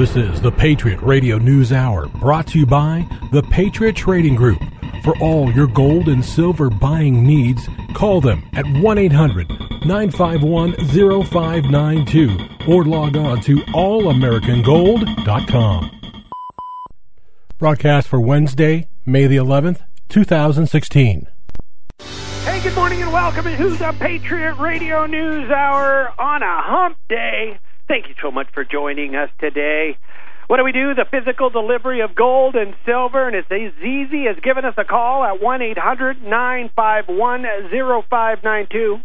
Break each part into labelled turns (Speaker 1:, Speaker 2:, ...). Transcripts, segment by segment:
Speaker 1: This is the Patriot Radio News Hour brought to you by the Patriot Trading Group. For all your gold and silver buying needs, call them at 1 800 951 0592 or log on to allamericangold.com. Broadcast for Wednesday, May the 11th, 2016.
Speaker 2: Hey, good morning and welcome to the Patriot Radio News Hour on a hump day. Thank you so much for joining us today. What do we do? The physical delivery of gold and silver, and it's as easy as giving us a call at 1 800 951 0592.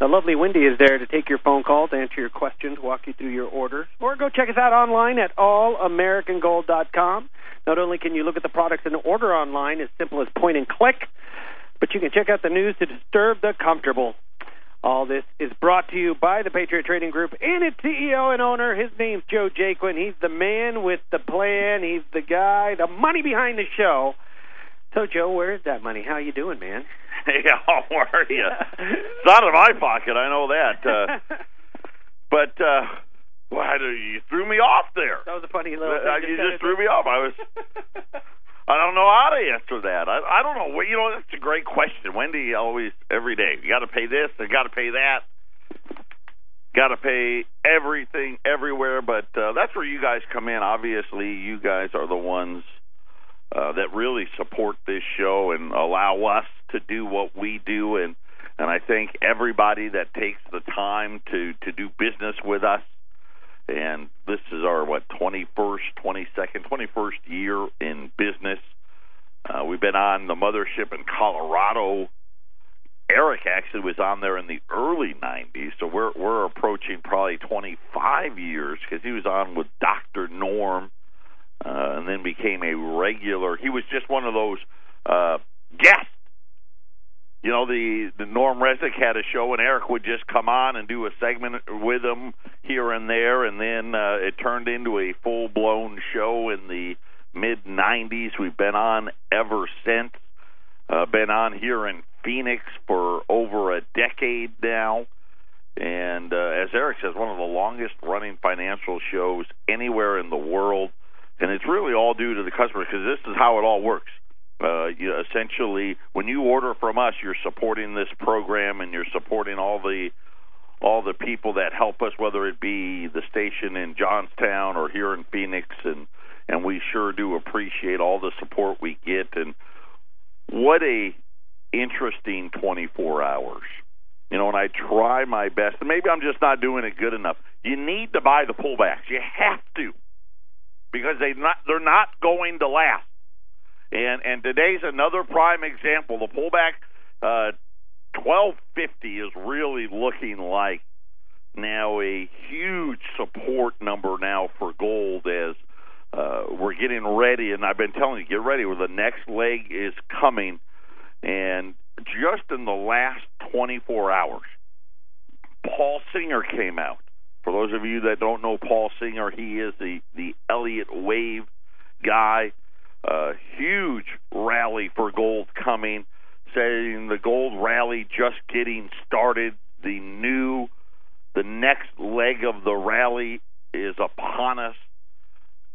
Speaker 2: The lovely Wendy is there to take your phone calls, answer your questions, walk you through your orders, or go check us out online at allamericangold.com. Not only can you look at the products and order online as simple as point and click, but you can check out the news to disturb the comfortable. All this is brought to you by the Patriot Trading Group and its CEO and owner. His name's Joe Jaquin. He's the man with the plan. He's the guy, the money behind the show. So, Joe, where is that money? How you doing, man?
Speaker 3: Hey, how are you? it's not in my pocket. I know that. Uh, but uh, why do you threw me off there?
Speaker 2: That was a funny little.
Speaker 3: Uh, you just threw me off. I was. I don't know how to answer that. I I don't know. Well, you know, that's a great question. Wendy always every day. You got to pay this. You got to pay that. Got to pay everything everywhere. But uh, that's where you guys come in. Obviously, you guys are the ones uh, that really support this show and allow us to do what we do. And and I thank everybody that takes the time to to do business with us and this is our what 21st, 22nd, 21st year in business. Uh, we've been on the mothership in Colorado. Eric actually was on there in the early 90s, so we're we're approaching probably 25 years because he was on with Dr. Norm, uh, and then became a regular. He was just one of those uh, guests you know the the Norm Resnick had a show and Eric would just come on and do a segment with him here and there. And then uh, it turned into a full blown show in the mid 90s we've been on ever since. Uh, been on here in Phoenix for over a decade now. And uh, as Eric says one of the longest running financial shows anywhere in the world. And it's really all due to the customers because this is how it all works uh, you essentially when you order from us, you're supporting this program and you're supporting all the all the people that help us, whether it be the station in Johnstown or here in Phoenix, and and we sure do appreciate all the support we get. And what a interesting 24 hours. You know, and I try my best, maybe I'm just not doing it good enough. You need to buy the pullbacks. You have to, because they not they're not going to last. And and today's another prime example. The pullback uh, 1250 is really looking like now a huge support number now for gold as uh, we're getting ready. And I've been telling you, get ready. Where the next leg is coming, and just in the last 24 hours, Paul Singer came out. For those of you that don't know Paul Singer, he is the the Elliott Wave guy. A huge rally for gold coming, saying the gold rally just getting started. The new, the next leg of the rally is upon us.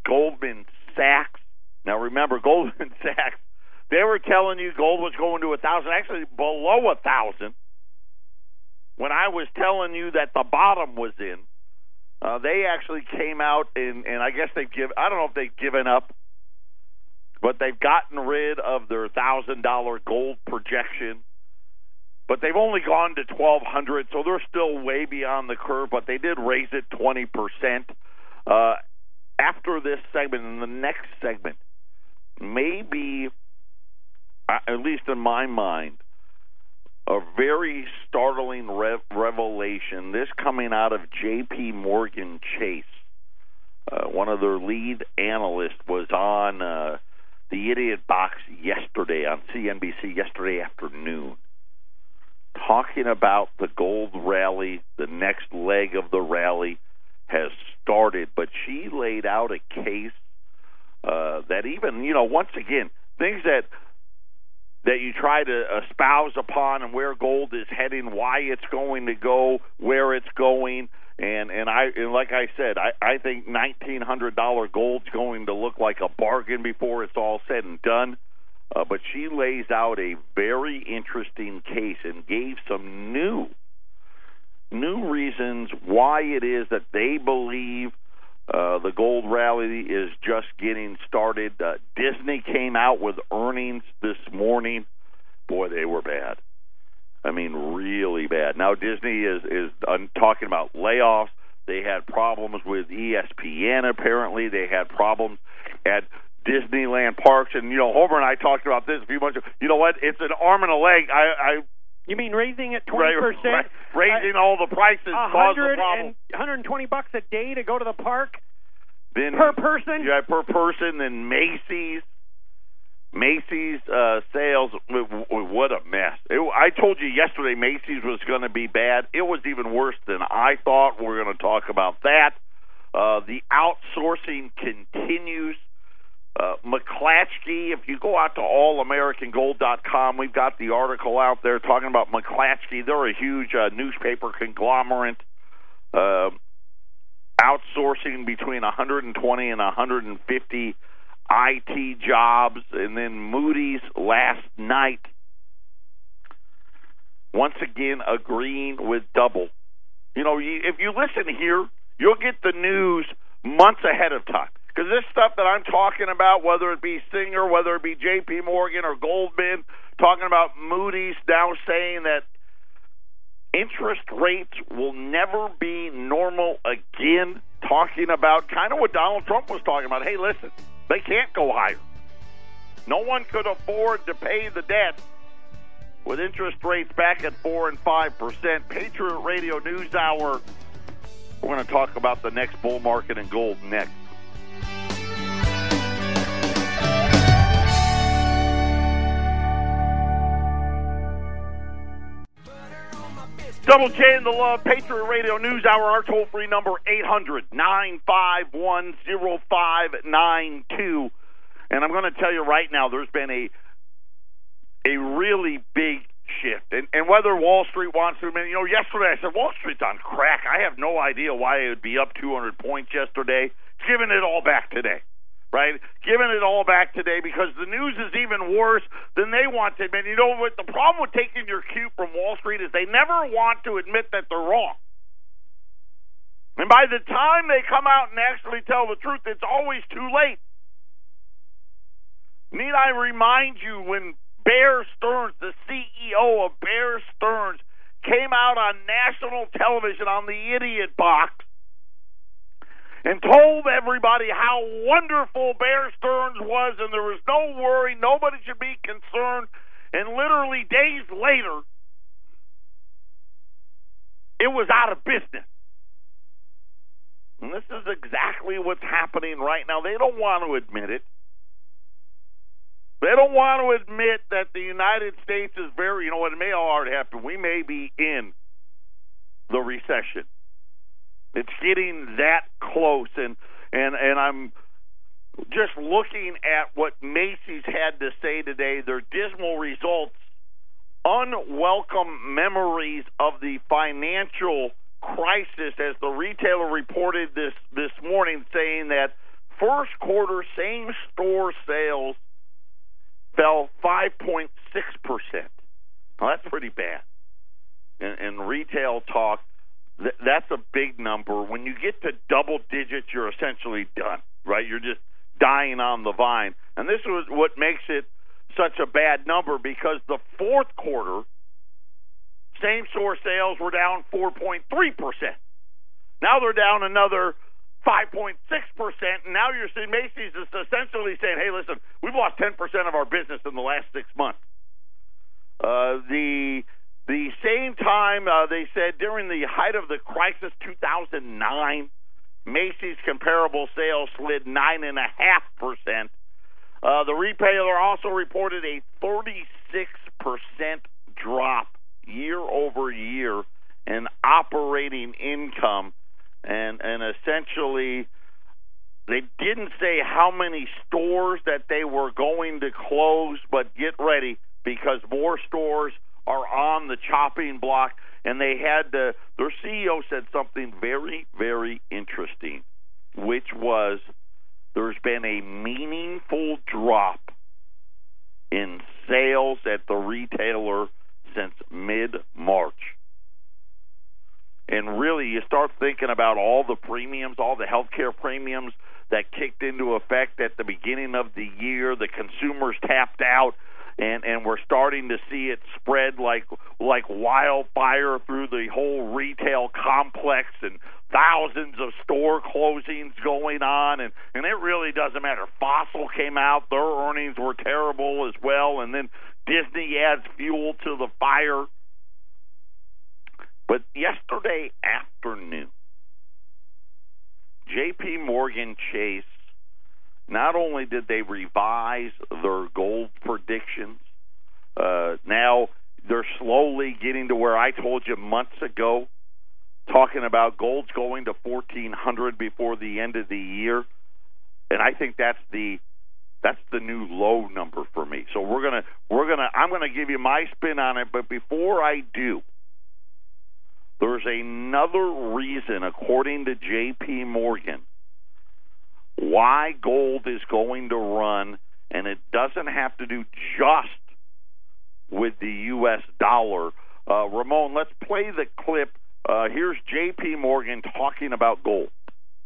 Speaker 3: Goldman Sachs. Now remember, Goldman Sachs. They were telling you gold was going to a thousand, actually below a thousand. When I was telling you that the bottom was in, uh, they actually came out and, and I guess they've given. I don't know if they've given up but they've gotten rid of their thousand dollar gold projection. But they've only gone to twelve hundred, so they're still way beyond the curve. But they did raise it twenty percent. Uh, after this segment, in the next segment, maybe, uh, at least in my mind, a very startling rev- revelation. This coming out of J.P. Morgan Chase. Uh, one of their lead analysts was on uh, the Idiot Box yesterday on CNBC yesterday afternoon, talking about the gold rally, the next leg of the rally has started. But she laid out a case uh, that even you know once again things that that you try to espouse upon and where gold is heading, why it's going to go, where it's going, And and I and like I said, I I think nineteen hundred dollar gold's going to look like a bargain before it's all said and done. Uh, but she lays out a very interesting case and gave some new new reasons why it is that they believe uh, the gold rally is just getting started. Uh, Disney came out with earnings this morning. Boy, they were bad. I mean, really bad. Now Disney is is I'm talking about layoffs. They had problems with ESPN. Apparently, they had problems at Disneyland parks. And you know, Homer and I talked about this a few months ago. You know what? It's an arm and a leg. I, I
Speaker 2: you mean raising it twenty percent?
Speaker 3: Raising all the prices caused the problem.
Speaker 2: Hundred and twenty bucks a day to go to the park.
Speaker 3: Then
Speaker 2: per person.
Speaker 3: Yeah, per person. Then Macy's. Macy's uh, sales, what a mess! It, I told you yesterday Macy's was going to be bad. It was even worse than I thought. We're going to talk about that. Uh, the outsourcing continues. Uh, McClatchy, if you go out to allamericangold.com, we've got the article out there talking about McClatchy. They're a huge uh, newspaper conglomerate, uh, outsourcing between 120 and 150 IT jobs, and then Moody's last night once again agreeing with double. You know, if you listen here, you'll get the news months ahead of time. Because this stuff that I'm talking about, whether it be Singer, whether it be J.P. Morgan or Goldman, talking about Moody's now saying that interest rates will never be normal again, talking about kind of what Donald Trump was talking about. Hey, listen, they can't go higher. No one could afford to pay the debt with interest rates back at 4 and 5%. Patriot Radio News Hour. We're going to talk about the next bull market in gold next. Double J and the Love, Patriot Radio News Hour, our toll free number 800 951 0592. And I'm going to tell you right now, there's been a a really big shift. And, and whether Wall Street wants to, you know, yesterday I said Wall Street's on crack. I have no idea why it would be up 200 points yesterday. It's giving it all back today right? Giving it all back today because the news is even worse than they want to admit. You know what? The problem with taking your cue from Wall Street is they never want to admit that they're wrong. And by the time they come out and actually tell the truth, it's always too late. Need I remind you when Bear Stearns, the CEO of Bear Stearns, came out on national television on the idiot box and told everybody how wonderful Bear Stearns was and there was no worry, nobody should be concerned. And literally days later, it was out of business. And this is exactly what's happening right now. They don't want to admit it. They don't want to admit that the United States is very, you know what, it may already happen. We may be in the recession. It's getting that close, and and and I'm just looking at what Macy's had to say today. Their dismal results, unwelcome memories of the financial crisis, as the retailer reported this this morning, saying that first quarter same store sales fell 5.6 percent. Now that's pretty bad. In, in retail talk, Th- that's a big number. When you get to double digits, you're essentially done, right? You're just dying on the vine. And this was what makes it such a bad number because the fourth quarter, same store sales were down 4.3%. Now they're down another 5.6%. And now you're seeing Macy's is essentially saying, hey, listen, we've lost 10% of our business in the last six months. Uh, the the same time, uh, they said during the height of the crisis, 2009, Macy's comparable sales slid 9.5%. Uh, the retailer also reported a 36% drop year over year in operating income. And, and essentially, they didn't say how many stores that they were going to close, but get ready because more stores are on the chopping block. and they had the, their CEO said something very, very interesting, which was there's been a meaningful drop in sales at the retailer since mid March. And really, you start thinking about all the premiums, all the healthcare premiums that kicked into effect at the beginning of the year. The consumers tapped out, and and we're starting to see it spread like like wildfire through the whole retail complex, and thousands of store closings going on, and and it really doesn't matter. Fossil came out; their earnings were terrible as well, and then Disney adds fuel to the fire. But yesterday afternoon, J.P. Morgan Chase not only did they revise their gold predictions, uh, now they're slowly getting to where I told you months ago, talking about gold's going to 1400 before the end of the year, and I think that's the that's the new low number for me. So we're gonna we're gonna I'm gonna give you my spin on it, but before I do, there's another reason, according to J.P. Morgan, why gold is going to run, and it doesn't have to do just with the U.S. dollar. Uh, Ramon, let's play the clip. Uh, here's J.P. Morgan talking about gold.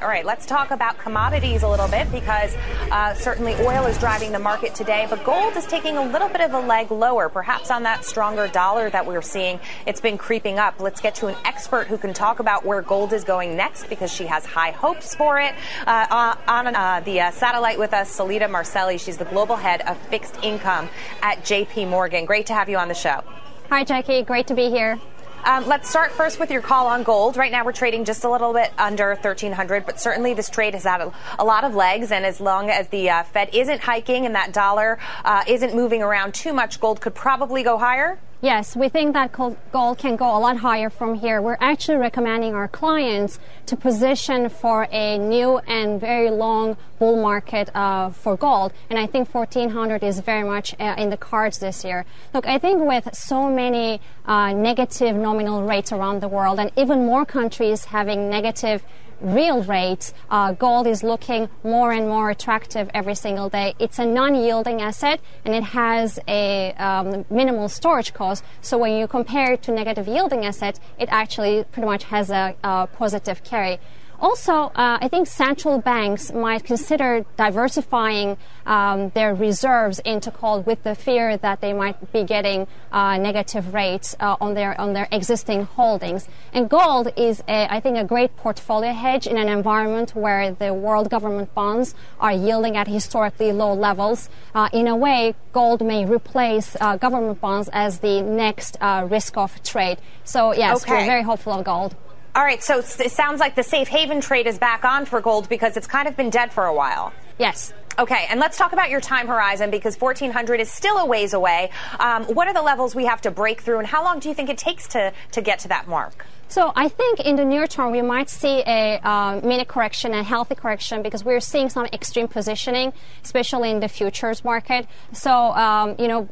Speaker 4: All right, let's talk about commodities a little bit because uh, certainly oil is driving the market today, but gold is taking a little bit of a leg lower, perhaps on that stronger dollar that we're seeing. It's been creeping up. Let's get to an expert who can talk about where gold is going next because she has high hopes for it. Uh, on uh, the uh, satellite with us, Solita Marcelli. She's the global head of fixed income at JP Morgan. Great to have you on the show.
Speaker 5: Hi, Jackie. Great to be here.
Speaker 4: Um, let's start first with your call on gold. Right now, we're trading just a little bit under 1,300, but certainly this trade has had a, a lot of legs. And as long as the uh, Fed isn't hiking and that dollar uh, isn't moving around too much, gold could probably go higher.
Speaker 5: Yes, we think that gold can go a lot higher from here. We're actually recommending our clients to position for a new and very long bull market uh, for gold. And I think 1400 is very much uh, in the cards this year. Look, I think with so many uh, negative nominal rates around the world and even more countries having negative real rates, uh, gold is looking more and more attractive every single day. It's a non-yielding asset and it has a um, minimal storage cost. So when you compare it to negative yielding assets, it actually pretty much has a, a positive carry. Also, uh, I think central banks might consider diversifying um, their reserves into gold with the fear that they might be getting uh, negative rates uh, on their on their existing holdings. And gold is, a, I think, a great portfolio hedge in an environment where the world government bonds are yielding at historically low levels. Uh, in a way, gold may replace uh, government bonds as the next uh, risk of trade. So yes, okay. we're very hopeful of gold.
Speaker 4: All right, so it sounds like the safe haven trade is back on for gold because it's kind of been dead for a while.
Speaker 5: Yes.
Speaker 4: Okay, and let's talk about your time horizon because 1400 is still a ways away. Um, what are the levels we have to break through, and how long do you think it takes to, to get to that mark?
Speaker 5: So I think in the near term we might see a uh, mini correction, and healthy correction, because we're seeing some extreme positioning, especially in the futures market. So um, you know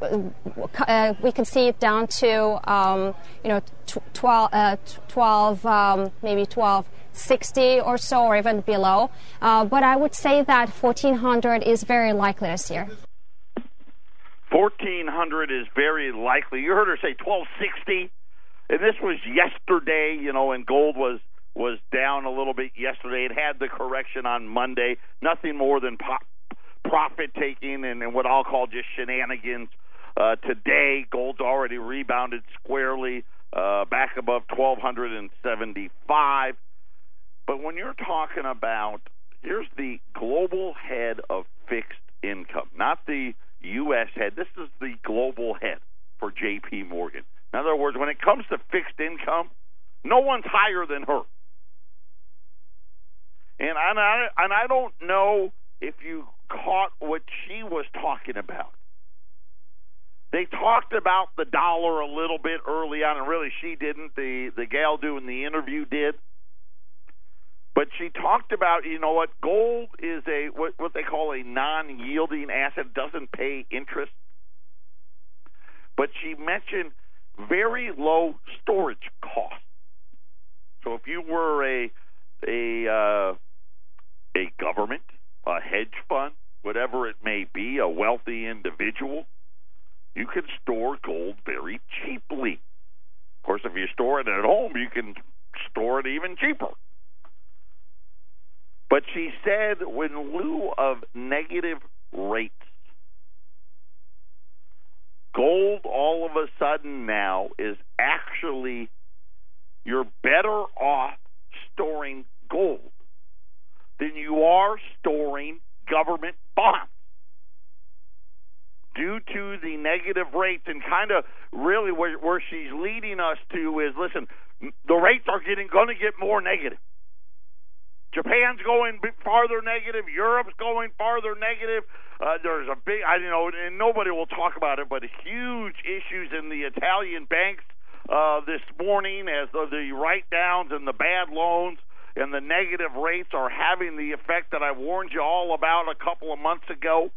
Speaker 5: uh, we can see it down to um, you know 12, uh, 12 um, maybe 1260 or so, or even below. Uh, but I would say that 1400 is very likely this year.
Speaker 3: 1400 is very likely. You heard her say 1260 and this was yesterday, you know, and gold was was down a little bit yesterday. It had the correction on Monday. Nothing more than pop, profit taking and, and what I'll call just shenanigans. Uh, today, gold's already rebounded squarely uh, back above 1275. But when you're talking about, here's the global head of fixed income, not the U.S. head. This is the global head for J.P. Morgan. In other words, when it comes to fixed income, no one's higher than her. And I, and I don't know if you caught what she was talking about. They talked about the dollar a little bit early on, and really she didn't. The the gal doing the interview did. But she talked about, you know what, gold is a what, what they call a non-yielding asset, doesn't pay interest. But she mentioned very low storage costs. So if you were a a uh, a government, a hedge fund, whatever it may be, a wealthy individual, you can store gold very cheaply. Of course, if you store it at home, you can store it even cheaper. But she said, in lieu of negative rates, gold all of a sudden now is actually you're better off storing gold than you are storing government bonds. Due to the negative rates and kind of really where, where she's leading us to is listen the rates are getting going to get more negative Japan's going farther negative. Europe's going farther negative. Uh, there's a big, I know, and nobody will talk about it, but huge issues in the Italian banks uh, this morning as the, the write downs and the bad loans and the negative rates are having the effect that I warned you all about a couple of months ago.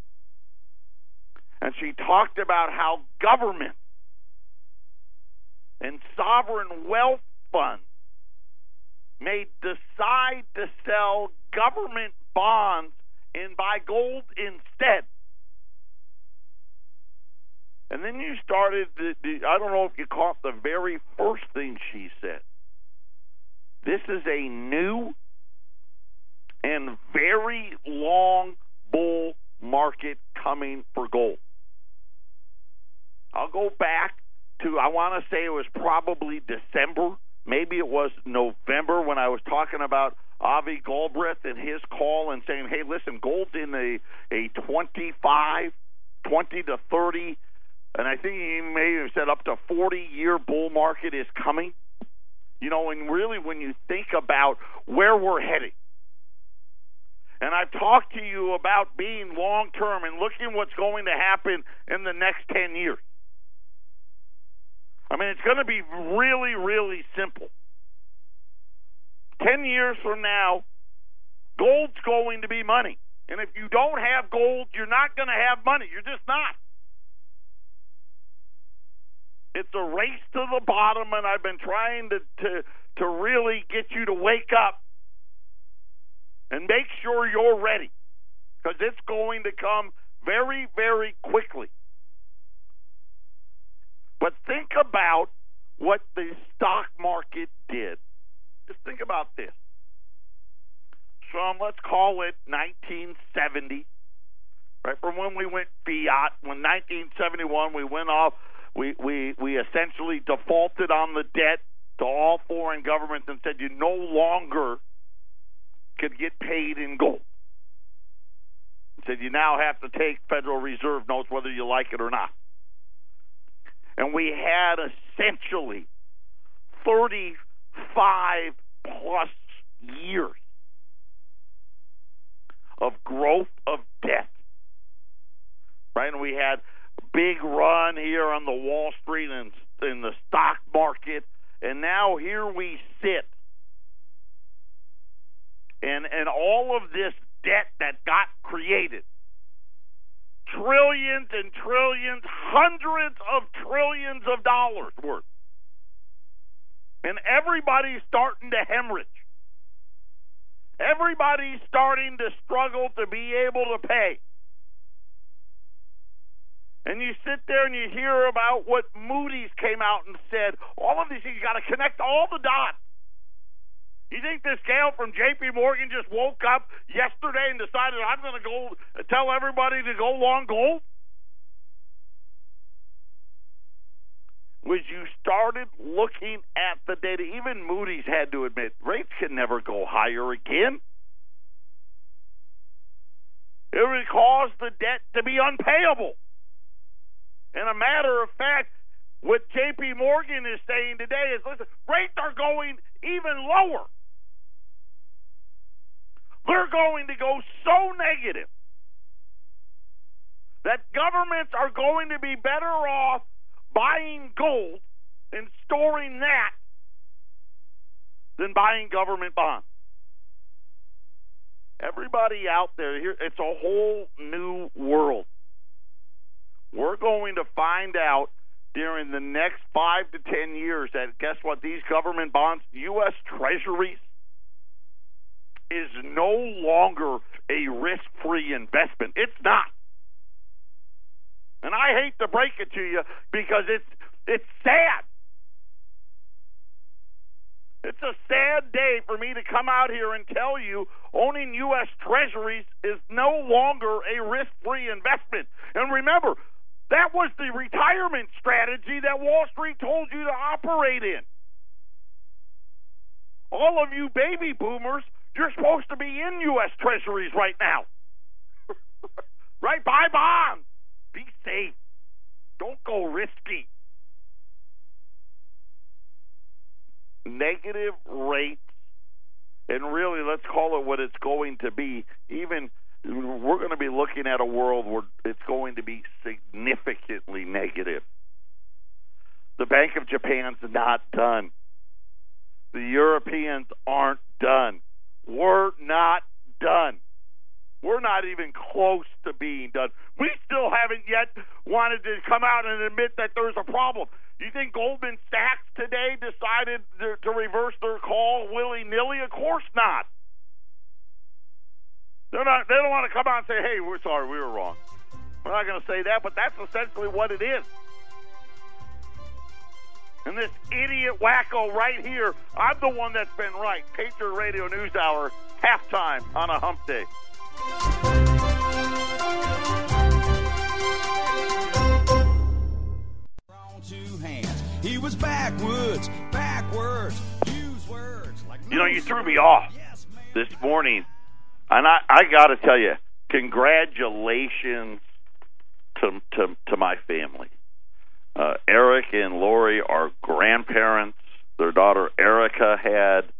Speaker 3: And she talked about how government and sovereign wealth funds may decide to sell government bonds and buy gold instead. And then you started, the, the, I don't know if you caught the very first thing she said. This is a new and very long bull market coming for gold. I'll go back to, I want to say it was probably December maybe it was November when I was talking about Avi Gilburt and his call and saying, "Hey, listen, gold's in a a 25, 20 to 30, and I think he may have said up to 40 year bull market is coming." You know, and really when you think about where we're heading. And I've talked to you about being long term and looking what's going to happen in the next 10 years. I mean, it's going to be really, really simple. Ten years from now, gold's going to be money. And if you don't have gold, you're not going to have money. You're just not. It's a race to the bottom, and I've been trying to, to, to really get you to wake up and make sure you're ready because it's going to come very, very quickly. But think about what the stock market did. Just think about this. From let's call it 1970, right from when we went fiat. When 1971 we went off, we we we essentially defaulted on the debt to all foreign governments and said you no longer could get paid in gold. Said you now have to take Federal Reserve notes whether you like it or not and we had essentially 35 plus years of growth of debt. Right? And we had a big run here on the Wall Street and in the stock market, and now here we sit. And and all of this debt that got created trillions and trillions, hundreds of trillions of dollars worth. And everybody's starting to hemorrhage. Everybody's starting to struggle to be able to pay. And you sit there and you hear about what Moody's came out and said. All of these you got to connect all the dots. You think this gal from J.P. Morgan just woke up yesterday and decided I'm going to go tell everybody to go long gold? Was you started looking at the data, even Moody's had to admit rates can never go higher again. It would cause the debt to be unpayable. And a matter of fact, what J.P. Morgan is saying today is listen, rates are going even lower. They're going to go so negative that governments are going to be better off buying gold and storing that than buying government bonds. Everybody out there, here, it's a whole new world. We're going to find out during the next five to ten years that guess what? These government bonds, U.S. Treasuries, is no longer a risk free investment. It's not. And I hate to break it to you because it's it's sad. It's a sad day for me to come out here and tell you owning U.S. Treasuries is no longer a risk free investment. And remember, that was the retirement strategy that Wall Street told you to operate in. All of you baby boomers, you're supposed to be in U.S. Treasuries right now. right? Buy bonds. Be safe. Don't go risky. negative rates, and really, let's call it what it's going to be. Even we're going to be looking at a world where it's going to be significantly negative. The Bank of Japan's not done. The Europeans aren't done. We're not done. We're not even close to being done. We still haven't yet wanted to come out and admit that there's a problem. You think Goldman Sachs today decided to, to reverse their call willy nilly? Of course not. They're not. They don't want to come out and say, "Hey, we're sorry, we were wrong." We're not going to say that, but that's essentially what it is. And this idiot wacko right here, I'm the one that's been right. Patriot Radio News Hour, halftime on a hump day. He was backwoods, backwards, use words like You know, you threw me off this morning. And I, I got to tell you, congratulations to, to, to my family. Uh, Eric and Lori are grandparents. Their daughter Erica had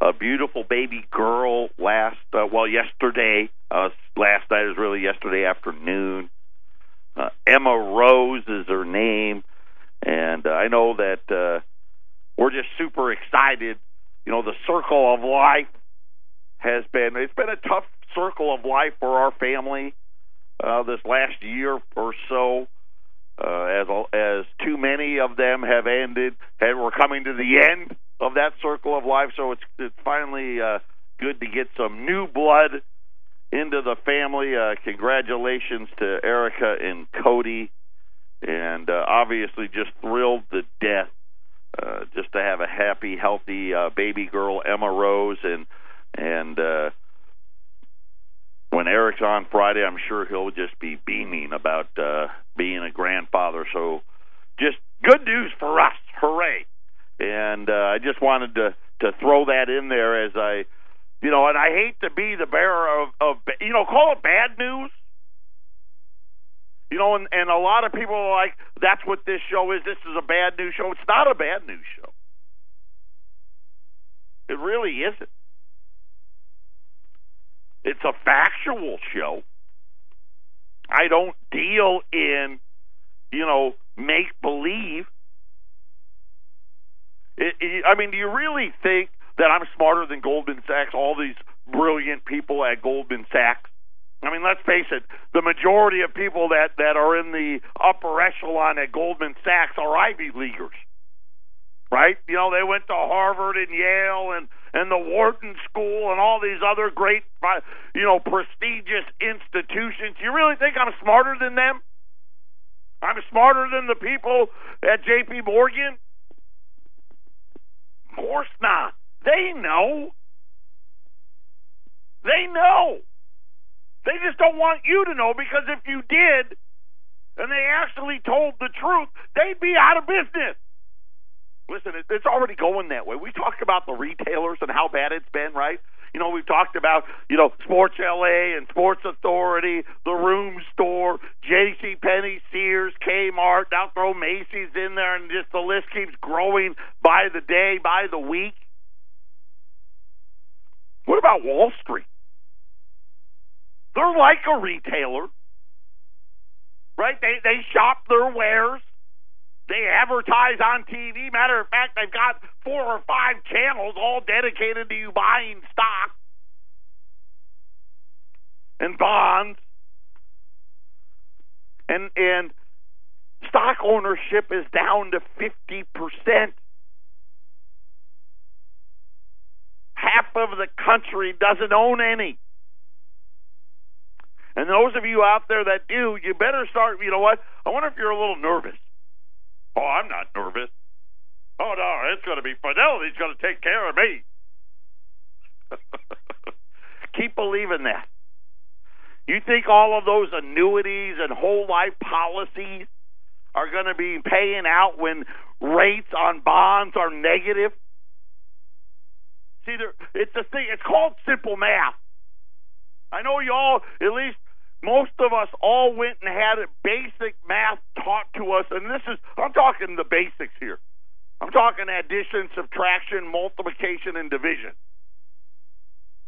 Speaker 3: a beautiful baby girl last, uh, well, yesterday. Uh, last night is really yesterday afternoon. Uh, Emma Rose is her name. And uh, I know that uh, we're just super excited. You know, the circle of life has been, it's been a tough circle of life for our family uh, this last year or so. Uh, as as too many of them have ended, and we're coming to the end of that circle of life. So it's it's finally uh, good to get some new blood into the family. Uh, congratulations to Erica and Cody and uh, obviously just thrilled to death uh, just to have a happy, healthy uh, baby girl, Emma Rose, and and uh, when Eric's on Friday, I'm sure he'll just be beaming about uh, being a grandfather. So, just good news for us, hooray! And uh, I just wanted to to throw that in there as I, you know, and I hate to be the bearer of, of you know, call it bad news you know, and, and a lot of people are like, that's what this show is. This is a bad news show. It's not a bad news show. It really isn't. It's a factual show. I don't deal in, you know, make believe. I mean, do you really think that I'm smarter than Goldman Sachs? All these brilliant people at Goldman Sachs. I mean, let's face it, the majority of people that, that are in the upper echelon at Goldman Sachs are Ivy Leaguers. Right? You know, they went to Harvard and Yale and, and the Wharton School and all these other great, uh, you know, prestigious institutions. You really think I'm smarter than them? I'm smarter than the people at J.P. Morgan? Of course not. They know. They know. They just don't want you to know because if you did and they actually told the truth, they'd be out of business. Listen, it's already going that way. We talked about the retailers and how bad it's been, right? You know, we've talked about, you know, Sports Chalet and Sports Authority, the Room Store, J.C. Penney, Sears, Kmart. Now throw Macy's in there, and just the list keeps growing by the day, by the week. What about Wall Street? They're like a retailer, right? They they shop their wares. They advertise on TV. Matter of fact, they've got four or five channels all dedicated to you buying stock and bonds. And and stock ownership is down to 50%. Half of the country doesn't own any. And those of you out there that do, you better start. You know what? I wonder if you're a little nervous. Oh, I'm not nervous. Oh no, it's going to be Fidelity's going to take care of me. Keep believing that. You think all of those annuities and whole life policies are going to be paying out when rates on bonds are negative? See, there, it's a thing. It's called simple math. I know you all, at least most of us, all went and had a basic math taught to us, and this is I'm talking the basics here. I'm talking addition, subtraction, multiplication, and division.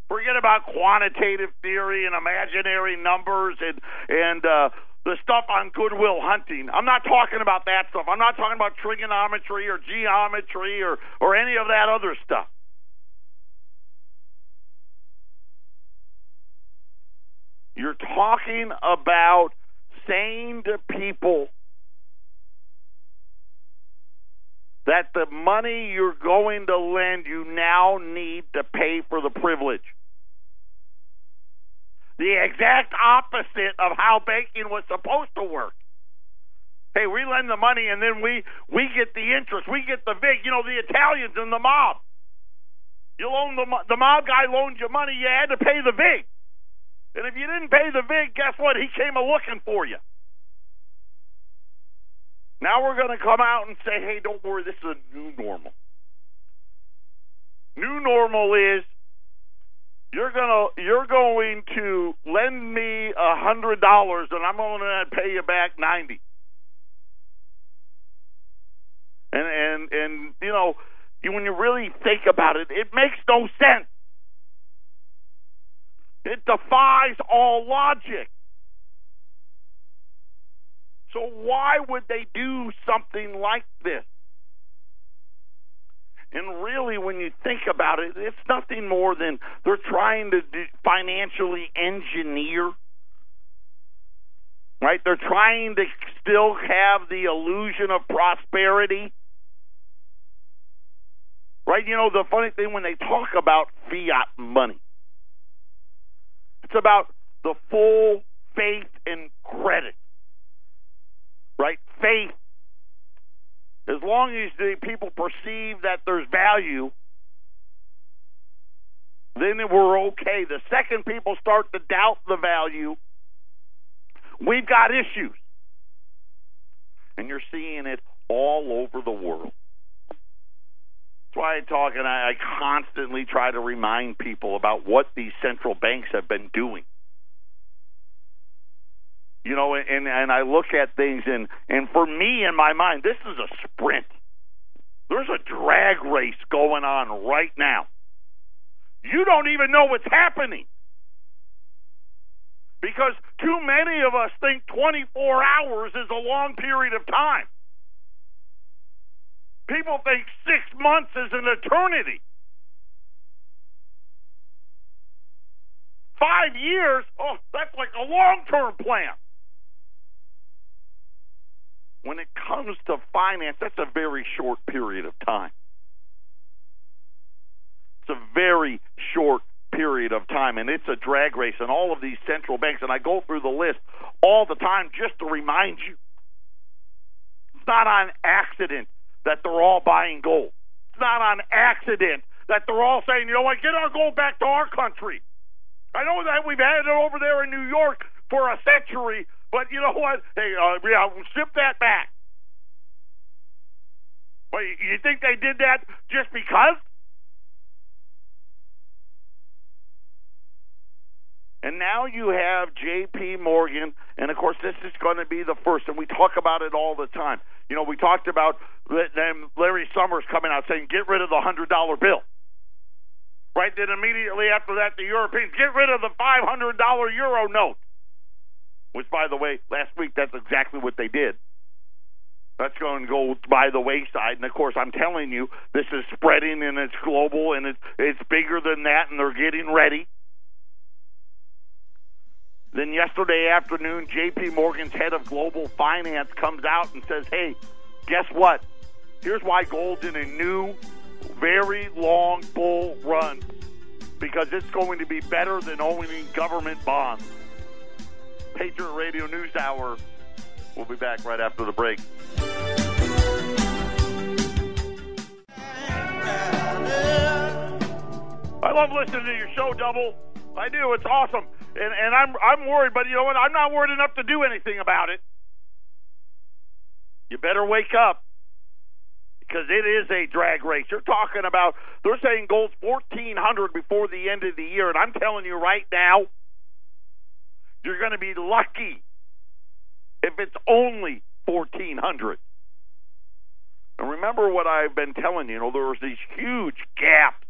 Speaker 3: Forget about quantitative theory and imaginary numbers and and uh, the stuff on Good Will Hunting. I'm not talking about that stuff. I'm not talking about trigonometry or geometry or or any of that other stuff. You're talking about saying to people that the money you're going to lend you now need to pay for the privilege. The exact opposite of how banking was supposed to work. Hey, we lend the money and then we we get the interest, we get the VIG. You know, the Italians and the mob. You loan the the mob guy loaned you money, you had to pay the VIG. And if you didn't pay the VIG, guess what? He came a looking for you. Now we're going to come out and say, hey, don't worry, this is a new normal. New normal is you're gonna you're going to lend me a hundred dollars and I'm to pay you back ninety. And and and you know when you really think about it, it makes no sense. It defies all logic. So why would they do something like this? And really, when you think about it, it's nothing more than they're trying to financially engineer. Right? They're trying to still have the illusion of prosperity. Right? You know, the funny thing when they talk about fiat money, it's about the full faith and credit. Right? Faith as long as the people perceive that there's value, then we're okay. The second people start to doubt the value, we've got issues. And you're seeing it all over the world. That's why I talk and I, I constantly try to remind people about what these central banks have been doing you know, and and I look at things and and for me in my mind, this is a sprint. There's a drag race going on right now. You don't even know what's happening. Because too many of us think 24 hours is a long period of time. People think six months is an eternity. Five years, oh, that's like a long term plan. When it comes to finance, that's a very short period of time. It's a very short period of time, and it's a drag race. And all of these central banks, and I go through the list all the time just to remind you it's not on accident that they're all buying gold. It's not on accident that they're all saying, you know what, get our gold back to our country. I know that we've had it over there in New York for a century, but you know what? Hey, uh, yeah, ship that back. Well, you think they did that just because? And now you have J.P. Morgan, and of course, this is going to be the first, and we talk about it all the time. You know, we talked about them, Larry Summers coming out saying, get rid of the $100 bill. Right? Then immediately after that, the Europeans, get rid of the $500 euro note. Which, by the way, last week that's exactly what they did. That's going to go by the wayside, and of course, I'm telling you, this is spreading and it's global and it's it's bigger than that, and they're getting ready. Then yesterday afternoon, J.P. Morgan's head of global finance comes out and says, "Hey, guess what? Here's why gold's in a new, very long bull run because it's going to be better than owning government bonds." Patriot Radio News Hour. We'll be back right after the break. I love listening to your show, Double. I do. It's awesome, and and I'm I'm worried, but you know what? I'm not worried enough to do anything about it. You better wake up because it is a drag race. You're talking about they're saying gold's fourteen hundred before the end of the year, and I'm telling you right now, you're going to be lucky if it's only fourteen hundred. And remember what I've been telling you. You know, there was these huge gaps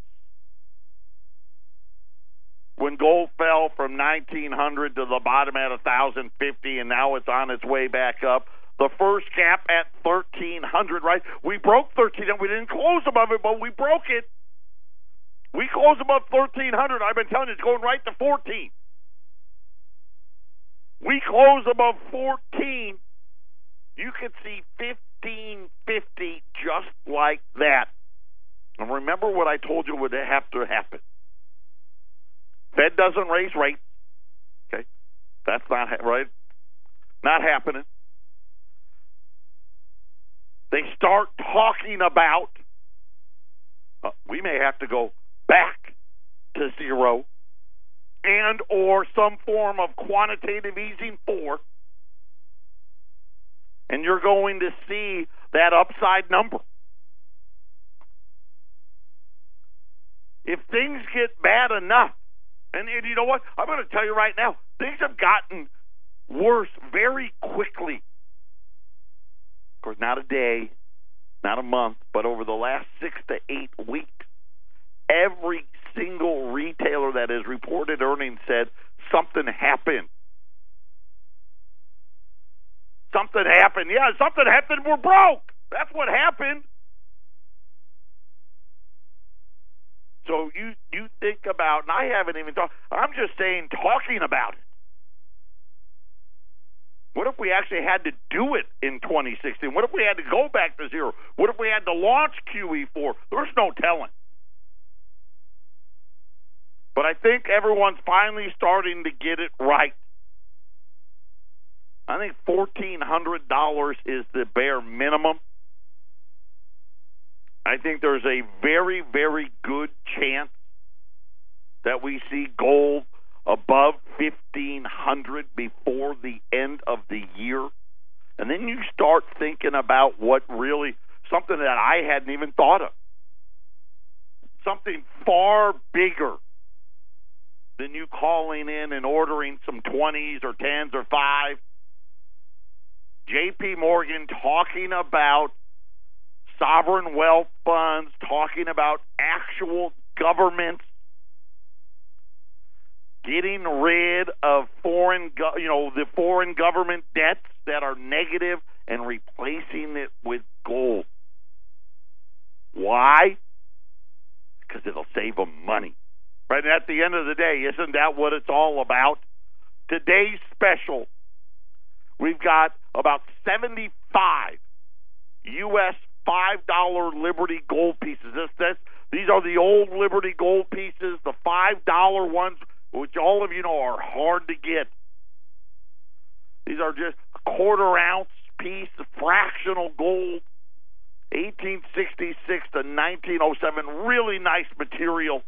Speaker 3: when gold fell from 1900 to the bottom at 1050 and now it's on its way back up. The first gap at 1300 right? We broke 13 and we didn't close above it but we broke it. We closed above 1300 i've been telling you it's going right to 14 we close above 14 you could see 1550 just like that. And remember what i told you would have to happen Fed doesn't raise rates. Okay, that's not right. Not happening. They start talking about uh, we may have to go back to zero and or some form of quantitative easing four and you're going to see that upside number if things get bad enough and, and you know what? I'm going to tell you right now, things have gotten worse very quickly. Of course, not a day, not a month, but over the last six to eight weeks, every single retailer that has reported earnings said something happened. Something happened. Yeah, something happened. We're broke. That's what happened. So you you think about, and I haven't even talked. I'm just saying, talking about it. What if we actually had to do it in 2016? What if we had to go back to zero? What if we had to launch QE4? There's no telling. But I think everyone's finally starting to get it right. I think $1,400 is the bare minimum. I think there's a very, very good chance that we see gold above 1500 before the end of the year. And then you start thinking about what really something that I hadn't even thought of. Something far bigger than you calling in and ordering some 20s or 10s or 5. JP Morgan talking about sovereign wealth funds, talking about actual governments getting rid of foreign, you know, the foreign government debts that are negative and replacing it with gold. Why? Because it'll save them money. Right? And at the end of the day, isn't that what it's all about? Today's special, we've got about 75 U.S five dollar Liberty gold pieces. This, this, these are the old Liberty gold pieces, the five dollar ones, which all of you know are hard to get. These are just a quarter ounce piece of fractional gold, 1866 to 1907. Really nice material.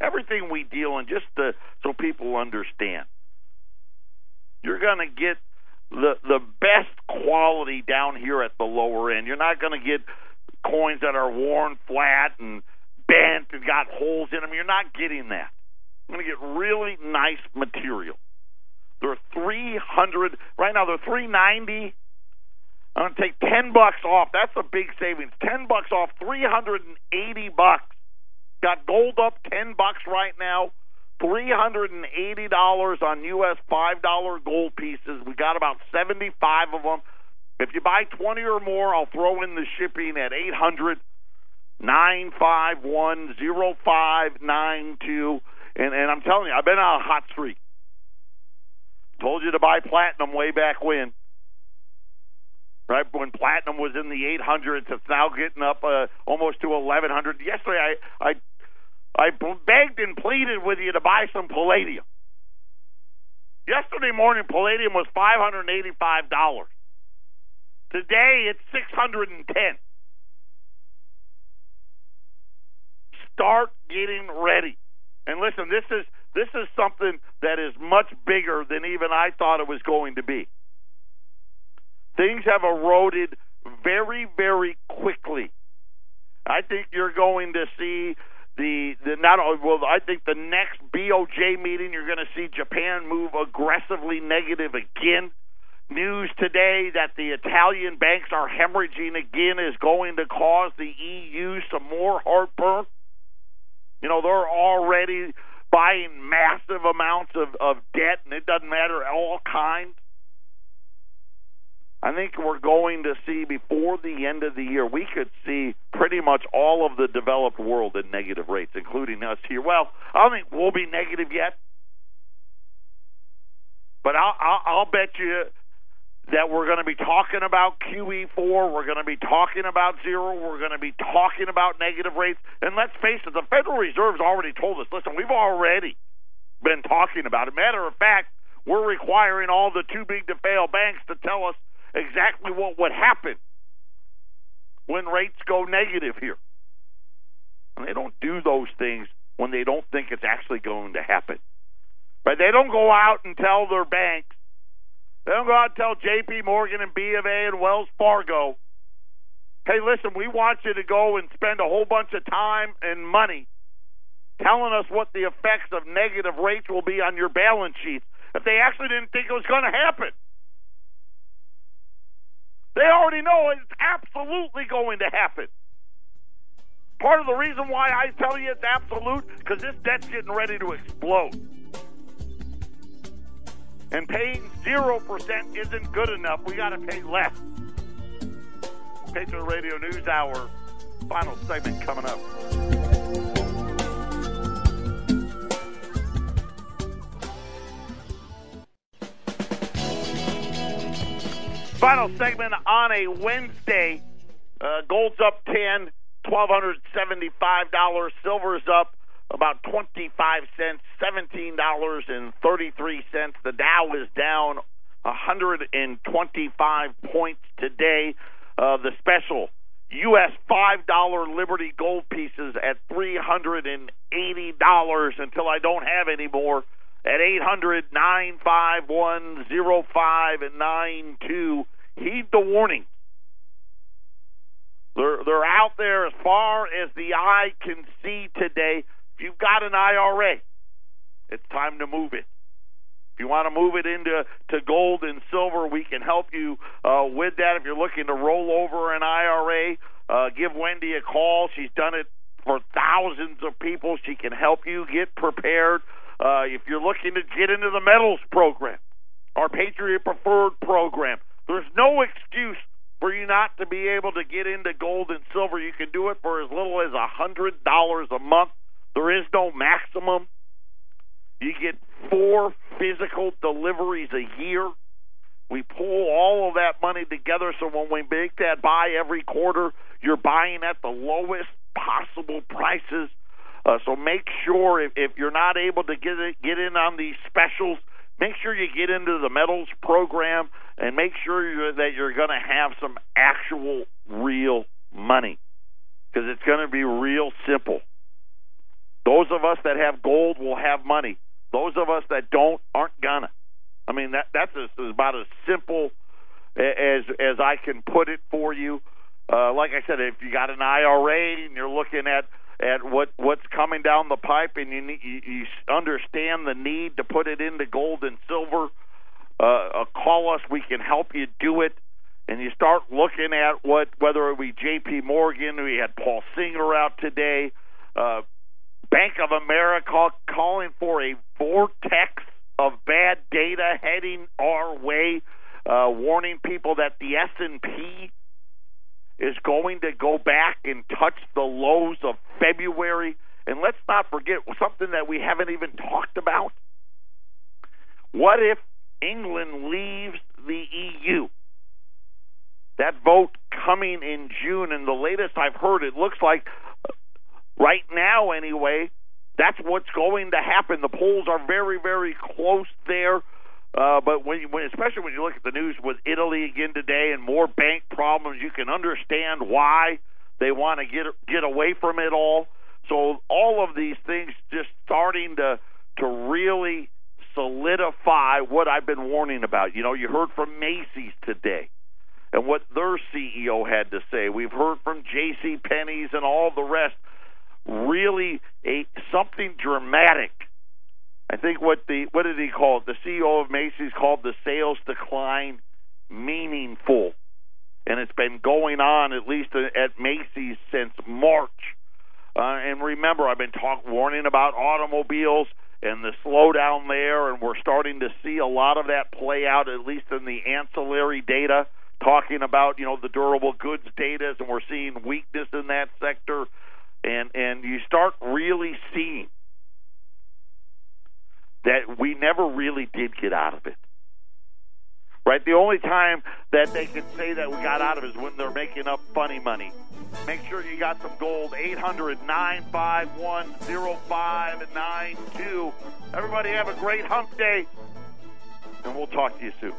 Speaker 3: Everything we deal in, just to, so people understand. You're going to get the the best quality down here at the lower end. You're not going to get coins that are worn flat and bent and got holes in them. You're not getting that. You're going to get really nice material. They're 300 right now. They're 390. I'm going to take 10 bucks off. That's a big savings. 10 bucks off 380 bucks. Got gold up 10 bucks right now. $380 on U.S. $5 gold pieces. We got about 75 of them. If you buy 20 or more, I'll throw in the shipping at 800 951 0592. And, and I'm telling you, I've been on a hot streak. Told you to buy platinum way back when. Right when platinum was in the 800s, it's now getting up uh, almost to 1100. Yesterday, I I I begged and pleaded with you to buy some palladium. Yesterday morning, palladium was five hundred eighty-five dollars. Today, it's six hundred and ten. Start getting ready. And listen, this is this is something that is much bigger than even I thought it was going to be. Things have eroded very, very quickly. I think you're going to see the the not well. I think the next BOJ meeting, you're going to see Japan move aggressively negative again. News today that the Italian banks are hemorrhaging again is going to cause the EU some more heartburn. You know, they're already buying massive amounts of, of debt, and it doesn't matter, all kinds. I think we're going to see before the end of the year, we could see pretty much all of the developed world at negative rates, including us here. Well, I don't think we'll be negative yet, but I'll, I'll, I'll bet you that we're going to be talking about QE4, we're going to be talking about zero, we're going to be talking about negative rates. And let's face it, the Federal Reserve's already told us, listen, we've already been talking about it. Matter of fact, we're requiring all the too big to fail banks to tell us exactly what would happen when rates go negative here. And they don't do those things when they don't think it's actually going to happen. But they don't go out and tell their banks, they don't go out and tell JP Morgan and B of A and Wells Fargo, hey, listen, we want you to go and spend a whole bunch of time and money telling us what the effects of negative rates will be on your balance sheets if they actually didn't think it was going to happen. They already know it's absolutely going to happen. Part of the reason why I tell you it's absolute because this debt's getting ready to explode. And paying 0% isn't good enough. We got to pay less. Patriot Radio News Hour, final segment coming up. Final segment on a Wednesday. Uh, gold's up 10, $1,275. Silver's up about 25 cents, $17.33. The Dow is down 125 points today. Uh, the special U.S. $5 Liberty gold pieces at $380 until I don't have any more at 800 951 05 and 92. Heed the warning. They're, they're out there as far as the eye can see today. If you've got an IRA, it's time to move it. If you want to move it into to gold and silver, we can help you uh, with that. If you're looking to roll over an IRA, uh, give Wendy a call. She's done it for thousands of people. She can help you get prepared. Uh, if you're looking to get into the metals program, our Patriot Preferred program, there's no excuse for you not to be able to get into gold and silver. You can do it for as little as a hundred dollars a month. There is no maximum. You get four physical deliveries a year. We pull all of that money together so when we make that buy every quarter, you're buying at the lowest possible prices uh, so make sure if, if you're not able to get it, get in on these specials, make sure you get into the metals program and make sure you're, that you're going to have some actual real money because it's going to be real simple. Those of us that have gold will have money. Those of us that don't aren't gonna. I mean that that's as, about as simple as as I can put it for you. Uh, like I said, if you got an IRA and you're looking at at what what's coming down the pipe, and you you, you understand the need to put it into gold and silver. Uh, uh, call us; we can help you do it. And you start looking at what whether it be J.P. Morgan, we had Paul Singer out today, uh, Bank of America calling for a vortex of bad data heading our way, uh, warning people that the S and P is going to go back and touch the lows of February. And let's not forget something that we haven't even talked about. What if England leaves the EU. That vote coming in June, and the latest I've heard, it looks like right now anyway, that's what's going to happen. The polls are very, very close there. Uh, but when, when, especially when you look at the news with Italy again today and more bank problems, you can understand why they want to get get away from it all. So all of these things just starting to to really solidify what I've been warning about. You know, you heard from Macy's today and what their CEO had to say. We've heard from J.C. Penney's and all the rest. Really, a something dramatic. I think what the what did he call it? The CEO of Macy's called the sales decline meaningful, and it's been going on at least at Macy's since March. Uh, and remember, I've been talk warning about automobiles and the slowdown there, and we're starting to see a lot of that play out, at least in the ancillary data, talking about you know the durable goods data, and we're seeing weakness in that sector, and and you start really seeing that we never really did get out of it. Right? The only time that they can say that we got out of it is when they're making up funny money. Make sure you got some gold. 800 951 0592. Everybody have a great hump day, and we'll talk to you soon.